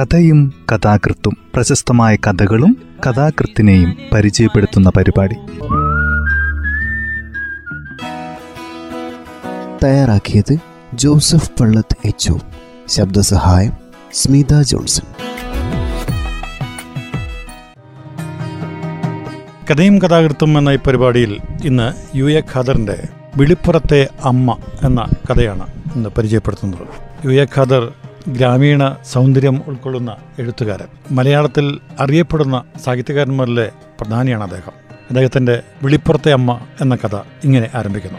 കഥയും കഥാകൃത്തും പ്രശസ്തമായ കഥകളും കഥാകൃത്തിനെയും പരിചയപ്പെടുത്തുന്ന പരിപാടി. തയ്യാറാക്കിയത് ജോസഫ് പള്ളത്ത് എച്ച് ശബ്ദസഹായം സ്മിത ജോൺസൺ. കഥയും കഥാകൃത്തും എന്ന ഈ പരിപാടിയിൽ ഇന്ന് യു എ ഖാദറിന്റെ വിളിപ്പുറത്തെ അമ്മ എന്ന കഥയാണ് ഇന്ന് പരിചയപ്പെടുത്തുന്നത്. യു എ ഖാദർ ഗ്രാമീണ സൗന്ദര്യം ഉൾക്കൊള്ളുന്ന എഴുത്തുകാരൻ. മലയാളത്തിൽ അറിയപ്പെടുന്ന സാഹിത്യകാരന്മാരിലെ പ്രധാനിയാണ് അദ്ദേഹം. അദ്ദേഹത്തിന്റെ വിളിപ്പുറത്തെ അമ്മ എന്ന കഥ ഇങ്ങനെ ആരംഭിക്കുന്നു.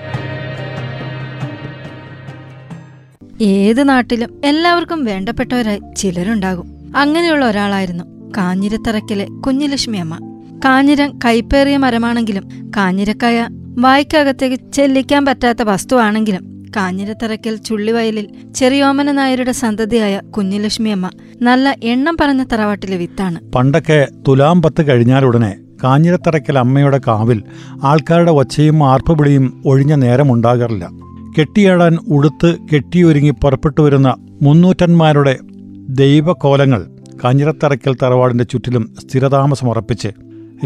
ഏത് നാട്ടിലും എല്ലാവർക്കും വേണ്ടപ്പെട്ടവരായി ചിലരുണ്ടാകും. അങ്ങനെയുള്ള ഒരാളായിരുന്നു കാഞ്ഞിരത്തറയ്ക്കലെ കുഞ്ഞിലക്ഷ്മി അമ്മ. കാഞ്ഞിരം കൈപ്പേറിയ മരമാണെങ്കിലും കാഞ്ഞിരക്കായ വായ്ക്കകത്തേക്ക് ചെല്ലിക്കാൻ പറ്റാത്ത വസ്തുവാണെങ്കിലും കാഞ്ഞിരത്തറയ്ക്കൽ ചുള്ളിവയലിൽ ചെറിയോമന നായരുടെ സന്തതിയായ കുഞ്ഞുലക്ഷ്മിയമ്മ നല്ല എണ്ണം പറഞ്ഞ തറവാട്ടിലെ വിത്താണ്. പണ്ടൊക്കെ തുലാം പത്ത് കഴിഞ്ഞാലുടനെ കാഞ്ഞിരത്തറയ്ക്കൽ അമ്മയുടെ കാവിൽ ആൾക്കാരുടെ ഒച്ചയും ആർപ്പുപിളിയും ഒഴിഞ്ഞ നേരമുണ്ടാകാറില്ല കെട്ടിയാടാൻ ഉടുത്ത് കെട്ടിയൊരുങ്ങി പുറപ്പെട്ടു വരുന്ന മുന്നൂറ്റന്മാരുടെ ദൈവകോലങ്ങൾ കാഞ്ഞിരത്തറയ്ക്കൽ തറവാടിന്റെ ചുറ്റിലും സ്ഥിരതാമസമുറപ്പിച്ച്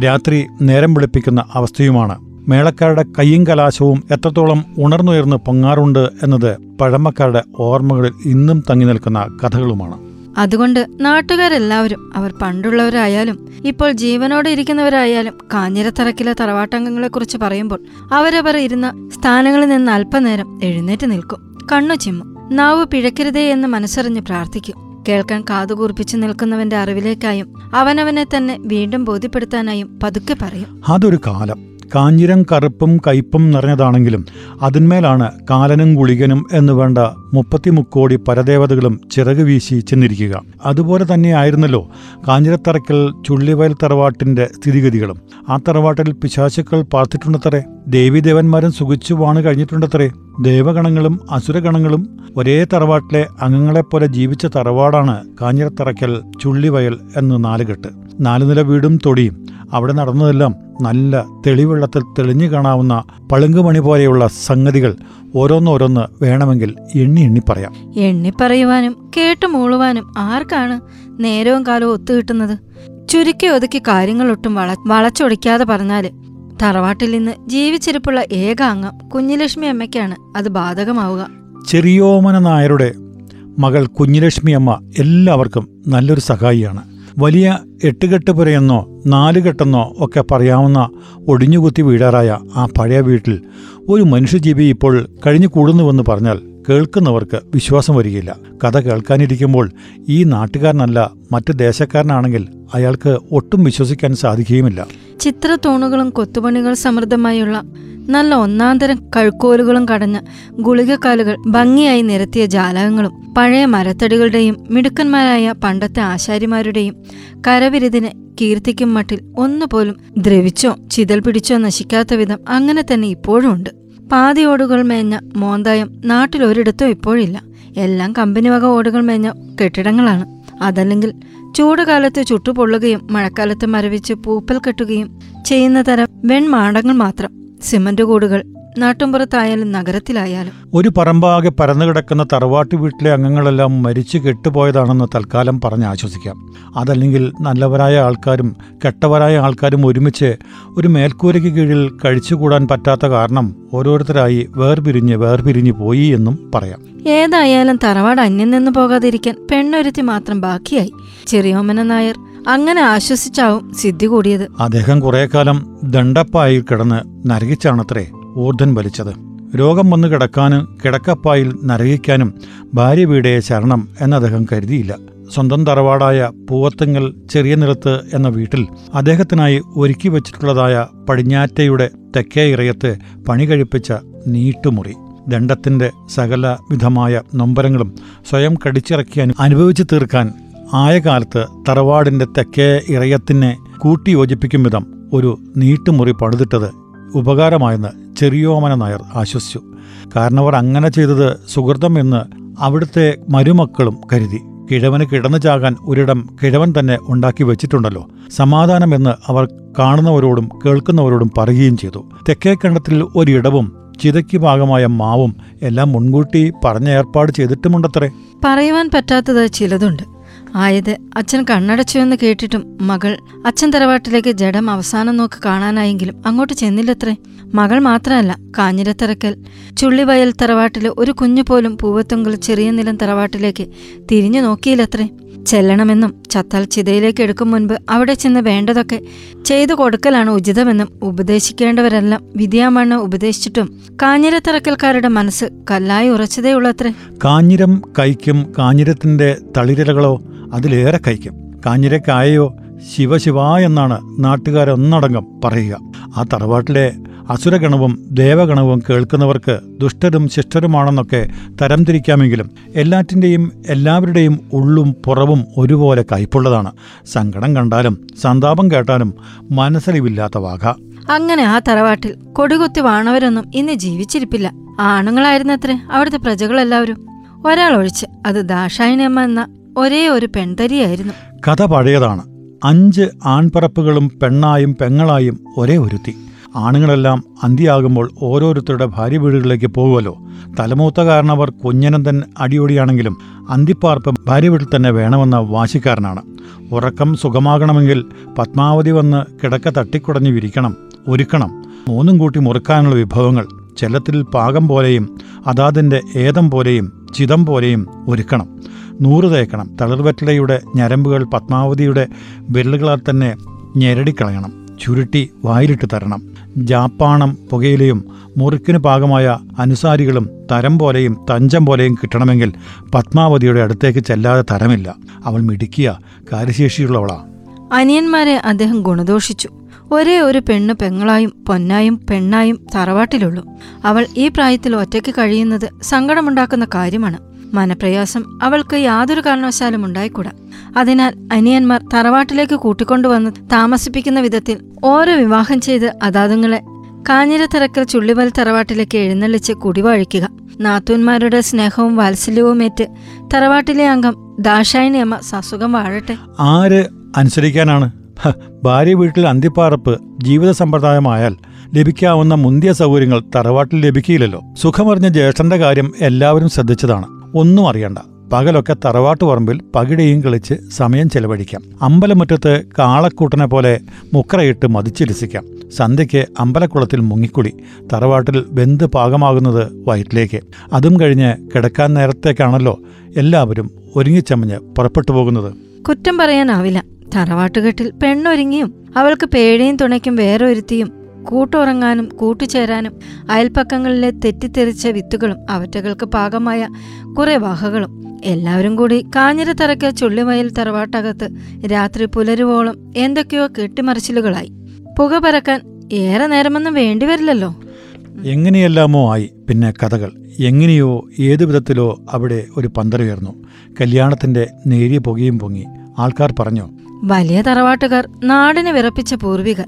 രാത്രി നേരം വെളുപ്പിക്കുന്ന അവസ്ഥയുമാണ്. മേളക്കാരുടെ കയ്യും കലാശവും എത്രത്തോളം ഉണർന്നുയർന്ന് പൊങ്ങാറുണ്ട് എന്നത് പഴമക്കാരുടെ ഓർമ്മകളിൽ ഇന്നും തങ്ങി നിൽക്കുന്ന കഥകളുമാണ്. അതുകൊണ്ട് നാട്ടുകാരെല്ലാവരും അവർ പണ്ടുള്ളവരായാലും ഇപ്പോൾ ജീവനോടെ ഇരിക്കുന്നവരായാലും കാഞ്ഞിരത്തറക്കിലെ തറവാട്ടംഗങ്ങളെക്കുറിച്ച് പറയുമ്പോൾ അവരവർ ഇരുന്ന സ്ഥാനങ്ങളിൽ നിന്ന് അല്പനേരം എഴുന്നേറ്റ് നിൽക്കും. കണ്ണു ചിമ്മും. നാവ് പിഴക്കരുതേ എന്ന് മനസ്സറിഞ്ഞ് പ്രാർത്ഥിക്കും. കേൾക്കാൻ കാതുകൂർപ്പിച്ചു നിൽക്കുന്നവന്റെ അറിവിലേക്കായും അവനവനെ തന്നെ വീണ്ടും ബോധ്യപ്പെടുത്താനായും പതുക്കെ പറയും. അതൊരു കാലം. കാഞ്ഞിരം കറുപ്പും കയ്പും നിറഞ്ഞതാണെങ്കിലും അതിന്മേലാണ് കാലനും ഗുളികനും എന്ന് വേണ്ട മുപ്പത്തിമുക്കോടി പരദേവതകളും ചിറക് വീശി ചെന്നിരിക്കുക. അതുപോലെ തന്നെയായിരുന്നല്ലോ കാഞ്ഞിരത്തറയ്ക്കൽ ചുള്ളിവയൽ തറവാട്ടിന്റെ സ്ഥിതിഗതികളും. ആ തറവാട്ടിൽ പിശാചുക്കൾ പാർത്തിട്ടുണ്ടത്രേ? ദേവീദേവന്മാരും സുഖിച്ചു വാണ് കഴിഞ്ഞിട്ടുണ്ടത്രേ? ദേവഗണങ്ങളും അസുരഗണങ്ങളും ഒരേ തറവാട്ടിലെ അംഗങ്ങളെപ്പോലെ ജീവിച്ച തറവാടാണ് കാഞ്ഞിരത്തറയ്ക്കൽ ചുള്ളിവയൽ എന്ന് നാലുകെട്ട്. നാലുനില വീടും തൊടിയും. അവിടെ നടന്നതെല്ലാം നല്ല തെളിവെള്ളത്തിൽ തെളിഞ്ഞു കാണാവുന്ന പളുങ്കുമണി പോലെയുള്ള സംഗതികൾ ഓരോന്നോരോന്ന് വേണമെങ്കിൽ എണ്ണി എണ്ണി പറയാം. എണ്ണി പറയുവാനും കേട്ടു മൂളുവാനും ആർക്കാണ് നേരവും കാലവും ഒത്തുകിട്ടുന്നത് ചുരുക്കി ഒതുക്കി കാര്യങ്ങളൊട്ടും വള വളച്ചൊടിക്കാതെ പറഞ്ഞാൽ തറവാട്ടിൽ നിന്ന് ജീവിച്ചിരിപ്പുള്ള ഏക അംഗം കുഞ്ഞിലക്ഷ്മി അമ്മയ്ക്കാണ് അത് ബാധകമാവുക. ചെറിയോമന നായരുടെ മകൾ കുഞ്ഞിലക്ഷ്മി അമ്മ എല്ലാവർക്കും നല്ലൊരു സഹായിയാണ്. വലിയ എട്ടുകെട്ട് പുരയെന്നോ നാലുകെട്ടെന്നോ ഒക്കെ പറയാവുന്ന ഒടിഞ്ഞുകുത്തി വീടാറായ ആ പഴയ വീട്ടിൽ ഒരു മനുഷ്യജീവി ഇപ്പോൾ കഴിഞ്ഞു കൂടുന്നുവെന്ന് പറഞ്ഞാൽ കേൾക്കുന്നവർക്ക് വിശ്വാസം വരികയില്ല. കഥ കേൾക്കാനിരിക്കുമ്പോൾ ഈ നാട്ടുകാരനല്ല മറ്റ് ദേശക്കാരനാണെങ്കിൽ അയാൾക്ക് ഒട്ടും വിശ്വസിക്കാൻ സാധിക്കുകയുമില്ല. ചിത്രത്തൂണുകളും കൊത്തുപണികൾ സമൃദ്ധമായുള്ള നല്ല ഒന്നാന്തരം കഴുക്കോലുകളും കടഞ്ഞ ഗുളികക്കാലുകൾ ഭംഗിയായി നിരത്തിയ ജാലകങ്ങളും പഴയ മരത്തടികളുടെയും മിടുക്കന്മാരായ പണ്ടത്തെ ആശാരിമാരുടെയും കരവിരുതിനെ കീർത്തിക്കും മട്ടിൽ ഒന്നുപോലും ദ്രവിച്ചോ ചിതൽ പിടിച്ചോ നശിക്കാത്ത വിധം അങ്ങനെ തന്നെ ഇപ്പോഴും ഉണ്ട്. പാതിയോടുകൾ മേഞ്ഞ മോന്തായം നാട്ടിലൊരിടത്തും ഇപ്പോഴില്ല. എല്ലാം കമ്പനി വക ഓടുകൾ മേഞ്ഞ കെട്ടിടങ്ങളാണ്. അതല്ലെങ്കിൽ ചൂടുകാലത്ത് ചുട്ടുപൊള്ളുകയും മഴക്കാലത്ത് മരവിച്ച് പൂപ്പൽ കെട്ടുകയും ചെയ്യുന്ന തരം വെൺമാടങ്ങൾ മാത്രം. സിമന്റ് കൂടുകൾ നാട്ടുംപുറത്തായാലും നഗരത്തിലായാലും. ഒരു പറമ്പാകെ പരന്നുകിടക്കുന്ന തറവാട്ട് വീട്ടിലെ അംഗങ്ങളെല്ലാം മരിച്ചു കെട്ടുപോയതാണെന്ന് തൽക്കാലം പറഞ്ഞ് ആശ്വസിക്കാം. അതല്ലെങ്കിൽ നല്ലവരായ ആൾക്കാരും കെട്ടവരായ ആൾക്കാരും ഒരുമിച്ച് ഒരു മേൽക്കൂരയ്ക്ക് കീഴിൽ കഴിച്ചുകൂടാൻ പറ്റാത്ത കാരണം ഓരോരുത്തരായി വേർപിരിഞ്ഞ് വേർപിരിഞ്ഞ് പോയി എന്നും പറയാം. ഏതായാലും തറവാട് അന്യം നിന്ന് പോകാതിരിക്കാൻ പെണ്ണൊരുത്തി മാത്രം ബാക്കിയായി. ചെറിയോമന നായർ അങ്ങനെ ആശ്വസിച്ചാവും സിദ്ധി കൂടിയത്. അദ്ദേഹം കുറേ കാലം ദണ്ടപ്പായിൽ കിടന്ന് നരകിച്ചാണത്രേ ഊർധൻ വലിച്ചത് രോഗം വന്നു കിടക്കാനും കിടക്കപ്പായിൽ നരകിക്കാനും ഭാര്യ വീടയെ ശരണം എന്ന് അദ്ദേഹം കരുതിയില്ല. സ്വന്തം തറവാടായ പൂവത്തുങ്ങൽ ചെറിയ നിലത്ത് എന്ന വീട്ടിൽ അദ്ദേഹത്തിനായി ഒരുക്കി വച്ചിട്ടുള്ളതായ പടിഞ്ഞാറ്റയുടെ തെക്കേ ഇറയത്ത് പണി കഴിപ്പിച്ച നീട്ടുമുറി. ദണ്ഡത്തിന്റെ സകല വിധമായ നൊമ്പരങ്ങളും സ്വയം കടിച്ചിറക്കി അനു- അനുഭവിച്ചു തീർക്കാൻ ആയ തറവാടിന്റെ തെക്കേ ഇറയത്തിനെ കൂട്ടിയോജിപ്പിക്കും വിധം ഒരു നീട്ടുമുറി പണിതിട്ടത് ഉപകാരമായെന്ന് ചെറിയോമന നായർ ആശ്വസിച്ചു. കാരണവർ അങ്ങനെ ചെയ്തത് സുഹൃതം എന്ന് അവിടുത്തെ മരുമക്കളും കരുതി. കിഴവന് കിടന്നു ചാകാൻ ഒരിടം കിഴവൻ തന്നെ ഉണ്ടാക്കി വെച്ചിട്ടുണ്ടല്ലോ. സമാധാനമെന്ന് അവർ കാണുന്നവരോടും കേൾക്കുന്നവരോടും പറയുകയും ചെയ്തു. തെക്കേ കണ്ടത്തിൽ ഒരിടവും ചിതയ്ക്ക് ഭാഗമായ മാവും എല്ലാം മുൻകൂട്ടി പറഞ്ഞ ഏർപ്പാട് ചെയ്തിട്ടുമുണ്ടത്രേ? പറയുവാൻ പറ്റാത്തത് ചിലതുണ്ട്. ആയത് അച്ഛൻ കണ്ണടച്ചു എന്ന് കേട്ടിട്ടും മകൾ അച്ഛൻ തറവാട്ടിലേക്ക് ജഡം അവസാനം നോക്ക് കാണാനായെങ്കിലും അങ്ങോട്ട് ചെന്നില്ലത്രേ. മകൾ മാത്രമല്ല കാഞ്ഞിരത്തറക്കൽ. ചുള്ളിവയൽ തറവാട്ടിലെ ഒരു കുഞ്ഞു പോലും പൂവത്തുങ്കൽ ചെറിയ നിലം തറവാട്ടിലേക്ക് തിരിഞ്ഞു നോക്കിയില്ലത്രേ. ചെല്ലണമെന്നും ചത്താൽ ചിതയിലേക്ക് എടുക്കും മുൻപ് അവിടെ ചെന്ന് വേണ്ടതൊക്കെ ചെയ്തു കൊടുക്കലാണ് ഉചിതമെന്നും ഉപദേശിക്കേണ്ടവരെല്ലാം വിദ്യാമണ്ണ ഉപദേശിച്ചിട്ടും കാഞ്ഞിരത്തറക്കൽക്കാരുടെ മനസ്സ് കല്ലായി ഉറച്ചതേ ഉള്ളത്രേ കാഞ്ഞിരം കൈക്കും കാഞ്ഞിരത്തിന്റെ തളിരിലകളോ അതിലേറെ കൈക്കും. കാഞ്ഞിരക്കായയോ ശിവശിവ എന്നാണ് നാട്ടുകാരൊന്നടങ്കം പറയുക. ആ തറവാട്ടിലെ അസുരഗണവും ദേവഗണവും കേൾക്കുന്നവർക്ക് ദുഷ്ടരും ശിഷ്ടരുമാണെന്നൊക്കെ തരംതിരിക്കാമെങ്കിലും എല്ലാറ്റിന്റെയും എല്ലാവരുടെയും ഉള്ളും പുറവും ഒരുപോലെ കയ്പുള്ളതാണ്. സങ്കടം കണ്ടാലും സന്താപം കേട്ടാലും മനസ്സലിവില്ലാത്ത വാഘ അങ്ങനെ ആ തറവാട്ടിൽ കൊടുകുത്തി വാണവരൊന്നും ഇന്ന് ജീവിച്ചിരിപ്പില്ല. ആണുങ്ങളായിരുന്നത്രേ അവിടുത്തെ പ്രജകളെല്ലാവരും. ഒരാൾ ഒഴിച്ച് അത് ദാഷായനമ്മ എന്ന ഒരേ ഒരു പെൺതരിയായിരുന്നു. കഥ പഴയതാണ്. അഞ്ച് ആൺപറപ്പുകളും പെണ്ണായും പെങ്ങളായും ഒരേ ഒരുത്തി. ആണുങ്ങളെല്ലാം അന്തിയാകുമ്പോൾ ഓരോരുത്തരുടെ ഭാര്യ വീടുകളിലേക്ക് പോകുമല്ലോ തലമൂത്ത കാരണവർ കുഞ്ഞനന്തൻ അടിയോടിയാണെങ്കിലും അന്തിപ്പാർപ്പ് ഭാര്യ വീട്ടിൽ തന്നെ വേണമെന്ന വാശിക്കാരനാണ്. ഉറക്കം സുഖമാകണമെങ്കിൽ പത്മാവതി വന്ന് കിടക്ക തട്ടിക്കുടഞ്ഞു വിരിക്കണം ഒരുക്കണം. മൂന്നും കൂട്ടി മുറുക്കാനുള്ള വിഭവങ്ങൾ ചെല്ലത്തിൽ പാകം പോലെയും അതാതിന്റെ ഏതം പോലെയും ചിതം പോലെയും ഒരുക്കണം. നൂറ് തേക്കണം. തളിർവറ്റിലയുടെ ഞരമ്പുകൾ പത്മാവതിയുടെ വിരലുകളാൽ തന്നെ ഞെരടിക്കളയണം. ചുരുട്ടി വായിലിട്ട് തരണം. ജാപ്പാണം പുകയിലയും മുറുക്കിന് പാകമായ അനുസാരികളും തരം പോലെയും തഞ്ചം പോലെയും കിട്ടണമെങ്കിൽ പത്മാവതിയുടെ അടുത്തേക്ക് ചെല്ലാതെ തരമില്ല. അവൾ മിടുക്കിയ കാര്യശേഷിയുള്ളവളാ. അനിയന്മാരെ അദ്ദേഹം ഗുണദോഷിച്ചു. ഒരേ ഒരു പെണ്ണ് പെങ്ങളായും പൊന്നായും പെണ്ണായും തറവാട്ടിലുള്ളൂ. അവൾ ഈ പ്രായത്തിൽ ഒറ്റയ്ക്ക് കഴിയുന്നത് സങ്കടമുണ്ടാക്കുന്ന കാര്യമാണ്. മനപ്രയാസം അവൾക്ക് യാതൊരു കാരണവശാലും ഉണ്ടായിക്കൂടാ. അതിനാൽ അനിയന്മാർ തറവാട്ടിലേക്ക് കൂട്ടിക്കൊണ്ടുവന്ന് താമസിപ്പിക്കുന്ന വിധത്തിൽ ഓരോ വിവാഹം ചെയ്ത് അതാതുങ്ങളെ കാഞ്ഞിരത്തിറക്കൽ ചുള്ളിവൽ തറവാട്ടിലേക്ക് എഴുന്നള്ളിച്ച് കുടിവഴിക്കുക. നാത്തൂന്മാരുടെ സ്നേഹവും വാത്സല്യവുമേറ്റ് തറവാട്ടിലെ അംഗം ദാഷായണി അമ്മ സസുഖം വാഴട്ടെ. ആര് അനുസരിക്കാനാണ്? ഭാര്യ വീട്ടിൽ അന്തിപ്പാറപ്പ് ജീവിത സമ്പ്രദായമായാൽ ലഭിക്കാവുന്ന മുന്തിയ സൗകര്യങ്ങൾ തറവാട്ടിൽ ലഭിക്കില്ലല്ലോ. സുഖമറിഞ്ഞ ജ്യേഷ്ഠന്റെ കാര്യം എല്ലാവരും ശ്രദ്ധിച്ചതാണ്. ഒന്നും അറിയണ്ട. പകലൊക്കെ തറവാട്ടു പറമ്പിൽ പകിടയും കളിച്ച് സമയം ചെലവഴിക്കാം. അമ്പലമുറ്റത്ത് കാളക്കൂട്ടനെ പോലെ മുക്കറയിട്ട് മതിച്ച് രസിക്കാം. സന്ധ്യയ്ക്ക് അമ്പലക്കുളത്തിൽ മുങ്ങിക്കുളി തറവാട്ടിൽ വെന്ത് പാകമാകുന്നത് വയറ്റിലേക്ക്. അതും കഴിഞ്ഞ് കിടക്കാൻ നേരത്തേക്കാണല്ലോ എല്ലാവരും ഒരുങ്ങിച്ചമഞ്ഞ് പുറപ്പെട്ടു പോകുന്നത്. കുറ്റം പറയാനാവില്ല. തറവാട്ടുകെട്ടിൽ പെണ്ണൊരുങ്ങിയും അവൾക്ക് പേഴയും തുണയ്ക്കും വേറെ ഒരുത്തിയും കൂട്ടുറങ്ങാനും കൂട്ടുചേരാനും അയൽപ്പക്കങ്ങളിലെ തെറ്റിത്തെറിച്ച വിത്തുകളും അവറ്റകൾക്ക് പാകമായ കുറെ വാഹകളും. എല്ലാവരും കൂടി കാഞ്ഞിരത്തറയ്ക്ക് ചുള്ളിമയിൽ തറവാട്ടകത്ത് രാത്രി പുലരുവോളം എന്തൊക്കെയോ കെട്ടിമറിച്ചിലുകളായി. പുക പരക്കാൻ ഏറെ നേരമൊന്നും വേണ്ടിവരില്ലല്ലോ എങ്ങനെയെല്ലാമോ ആയി. പിന്നെ കഥകൾ. എങ്ങനെയോ ഏതു വിധത്തിലോ അവിടെ ഒരു പന്തലുയർന്നു. കല്യാണത്തിന്റെ നേരിയ പുകയും പൊങ്ങി. ആൾക്കാർ പറഞ്ഞു വലിയ തറവാട്ടുകാർ നാടിനെ വിറപ്പിച്ച പൂർവികർ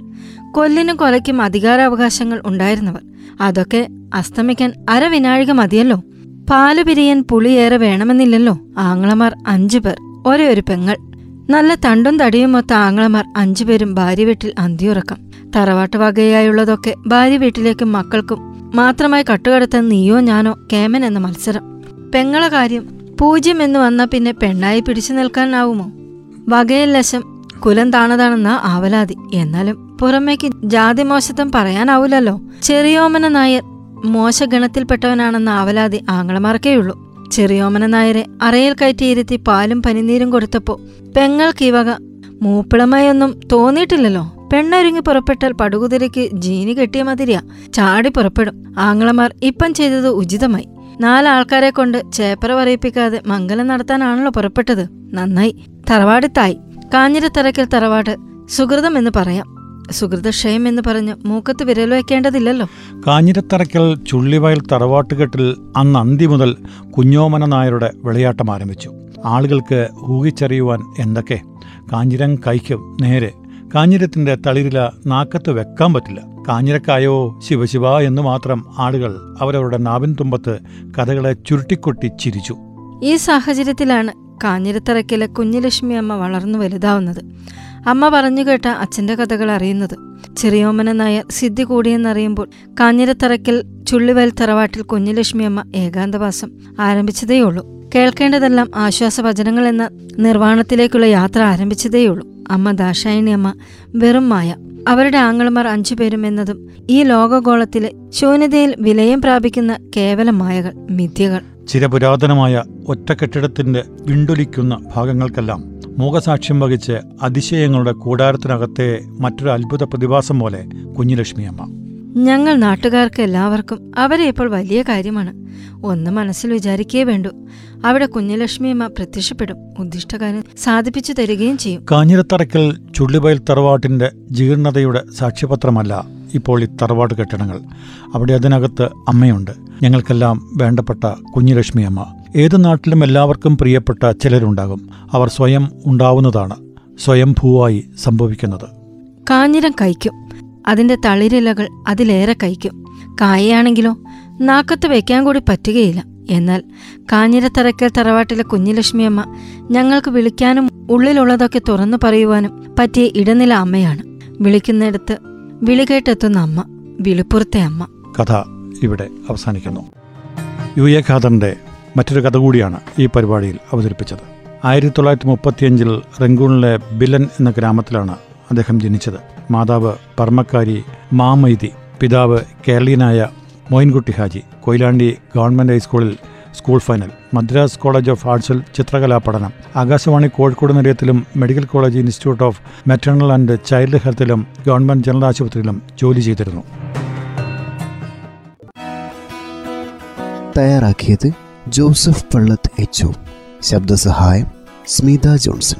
കൊല്ലിനും കൊലയ്ക്കും അധികാരാവകാശങ്ങൾ ഉണ്ടായിരുന്നവർ. അതൊക്കെ അസ്തമിക്കാൻ അരവിനാഴിക മതിയല്ലോ. പാൽ പിരിയാൻ പുളിയേറെ വേണമെന്നില്ലല്ലോ. ആങ്ങളമാർ അഞ്ചു പേർ ഒരേ ഒരു പെങ്ങൾ. നല്ല തണ്ടും തടിയും മൊത്ത ആങ്ങളമാർ അഞ്ചുപേരും ഭാര്യ വീട്ടിൽ അന്തിയുറക്കം. തറവാട്ട് വകയായുള്ളതൊക്കെ ഭാര്യ വീട്ടിലേക്കും മക്കൾക്കും മാത്രമായി കട്ടുകടത്താൻ നീയോ ഞാനോ കേമൻ എന്ന മത്സരം. പെങ്ങളെ കാര്യം പൂജ്യം എന്ന് വന്നാൽ പിന്നെ പെണ്ണായി പിടിച്ചു നിൽക്കാനാവുമോ വകയിൽ ലശം കുലം താണതാണെന്ന ആവലാതി. എന്നാലും പുറമേക്ക് ജാതി മോശത്വം പറയാനാവൂലല്ലോ. ചെറിയോമന നായർ മോശഗണത്തിൽപ്പെട്ടവനാണെന്ന ആവലാതി ആങ്ങളമാർക്കേയുള്ളൂ ചെറിയോമന നായരെ അറയിൽ കയറ്റിയിരുത്തി പാലും പനിനീരും കൊടുത്തപ്പോ പെങ്ങൾക്ക് ഈ വക മൂപ്പിളമായൊന്നും തോന്നിയിട്ടില്ലല്ലോ. പെണ്ണൊരുങ്ങി പുറപ്പെട്ടാൽ പടുകുതിരയ്ക്ക് ജീനി കെട്ടിയ മതിരിയാ. ചാടി പുറപ്പെടും. ആങ്ങളമാർ ഇപ്പം ചെയ്തത് ഉചിതമായി. നാലാൾക്കാരെ കൊണ്ട് ചേപ്പറ പറയിപ്പിക്കാതെ മംഗലം നടത്താനാണല്ലോ പുറപ്പെട്ടത്. നന്നായി. തറവാടിത്തായി കാഞ്ഞിരത്തറയ്ക്കൽ തറവാട് സുഹൃതം എന്ന് പറയാം. സുഹൃതക്ഷയം എന്ന് പറഞ്ഞ് മൂക്കത്ത് വിരൽ വയ്ക്കേണ്ടതില്ലല്ലോ. കാഞ്ഞിരത്തറയ്ക്കൽ ചുള്ളിവയൽ തറവാട്ടുകെട്ടിൽ അന്ന് അന്തി മുതൽ കുഞ്ഞോമന നായരുടെ വിളയാട്ടം ആരംഭിച്ചു. ആളുകൾക്ക് ഊഹിച്ചറിയുവാൻ എന്തൊക്കെ? കാഞ്ഞിരം കൈക്കും നേരെ കാഞ്ഞിരത്തിന്റെ തളിരില നാക്കത്ത് വെക്കാൻ പറ്റില്ല. കാഞ്ഞിരക്കായോ ശിവശിവ എന്ന് മാത്രം ആളുകൾ അവരവരുടെ നാവിൻ തുമ്പത്ത് കഥകളെ ചുരുട്ടിക്കൊട്ടി ചിരിച്ചു. ഈ സാഹചര്യത്തിലാണ് കാഞ്ഞിരത്തറക്കിലെ കുഞ്ഞുലക്ഷ്മി അമ്മ വളർന്നു വലുതാവുന്നത്. അമ്മ പറഞ്ഞു കേട്ട അച്ഛന്റെ കഥകൾ അറിയുന്നത്. ചെറിയോമന നായർ സിദ്ധി കൂടിയെന്നറിയുമ്പോൾ കാഞ്ഞിരത്തറയ്ക്കൽ ചുള്ളിവയൽ തറവാട്ടിൽ കുഞ്ഞുലക്ഷ്മി അമ്മ ഏകാന്തവാസം ആരംഭിച്ചതേയുള്ളൂ. കേൾക്കേണ്ടതെല്ലാം ആശ്വാസവചനങ്ങൾ എന്ന നിർവാണത്തിലേക്കുള്ള യാത്ര ആരംഭിച്ചതേയുള്ളൂ. അമ്മ ദാശായണി അമ്മ വെറും മായ. അവരുടെ ആങ്ങളമാർ അഞ്ചുപേരും എന്നതും ഈ ലോകഗോളത്തിലെ ശൂന്യതയിൽ വിലയം പ്രാപിക്കുന്ന കേവല മായകൾ മിഥ്യകൾ. ചിരപുരാതനമായ ഒറ്റക്കെട്ടിടത്തിന്റെ വിണ്ടൊലിക്കുന്ന ഭാഗങ്ങൾക്കെല്ലാം മൂകസാക്ഷ്യം വഹിച്ച് അതിശയങ്ങളുടെ കൂടാരത്തിനകത്തെ മറ്റൊരു അത്ഭുത പ്രതിഭാസം പോലെ കുഞ്ഞുലക്ഷ്മിയമ്മ. ഞങ്ങൾ നാട്ടുകാർക്ക് എല്ലാവർക്കും അവരെ ഇപ്പോൾ വലിയ കാര്യമാണ്. ഒന്ന് മനസ്സിൽ വിചാരിക്കേ വേണ്ടു. അവിടെ കുഞ്ഞലക്ഷ്മിയമ്മ പ്രത്യക്ഷപ്പെടും ഉദ്ദിഷ്ടകാര്യം സാധിപ്പിച്ചു തരികയും ചെയ്യും. കാഞ്ഞിരത്തറയ്ക്കൽ ചുള്ളിവയൽ തറവാട്ടിന്റെ ജീർണതയുടെ സാക്ഷ്യപത്രമല്ല ഇപ്പോൾ ഈ തറവാട് കെട്ടിടങ്ങൾ. അവിടെ അതിനകത്ത് അമ്മയുണ്ട്. ഞങ്ങൾക്കെല്ലാം വേണ്ടപ്പെട്ട കുഞ്ഞുലക്ഷ്മിയമ്മ ഏത് നാട്ടിലും എല്ലാവർക്കും പ്രിയപ്പെട്ട ചിലരുണ്ടാകും. അവർ സ്വയം ഉണ്ടാവുന്നതാണ് സ്വയംഭൂവായി സംഭവിക്കുന്നത്. കാഞ്ഞിരം കഴിക്കും അതിന്റെ തളിരിലകൾ അതിലേറെ കഴിക്കും. കായയാണെങ്കിലോ നാക്കത്ത് വയ്ക്കാൻ കൂടി പറ്റുകയില്ല. എന്നാൽ കാഞ്ഞിരത്തറയ്ക്കൽ തറവാട്ടിലെ കുഞ്ഞിലക്ഷ്മിയമ്മ ഞങ്ങൾക്ക് വിളിക്കാനും ഉള്ളിലുള്ളതൊക്കെ തുറന്നു പറയുവാനും പറ്റിയ ഇടനില അമ്മയാണ്. വിളിക്കുന്നിടത്ത് വിളി കേട്ടെത്തുന്ന അമ്മ വിളിപ്പുറത്തെ അമ്മ. കഥ ഇവിടെ അവസാനിക്കുന്നു. യു എ ഖാദറിന്റെ മറ്റൊരു കഥ കൂടിയാണ് ഈ പരിപാടിയിൽ അവതരിപ്പിച്ചത്. ആയിരത്തി തൊള്ളായിരത്തി മുപ്പത്തിയഞ്ചിൽ റംഗൂണിലെ ബിലൻ എന്ന ഗ്രാമത്തിലാണ് അദ്ദേഹം ജനിച്ചത്. മാതാവ് പർമ്മക്കാരി മാമൈതി പിതാവ് കേരളീയനായ മോയിൻകുട്ടി ഹാജി കൊയിലാണ്ടി ഗവൺമെന്റ് ഹൈസ്കൂളിൽ school final Madras college of ആർട്സിൽ ചിത്രകലാ പഠനം Akashvani Kozhikode നിലയത്തിലും medical college institute of maternal and child ഹെൽത്തിലും government general ആശുപത്രിയിലും ജോലി ചെയ്തിരുന്നു. തയ്യാറാക്കിയത് ജോസഫ് പള്ളത്ത് എച്ച് ശബ്ദസഹായം സ്മിത ജോൺസൺ.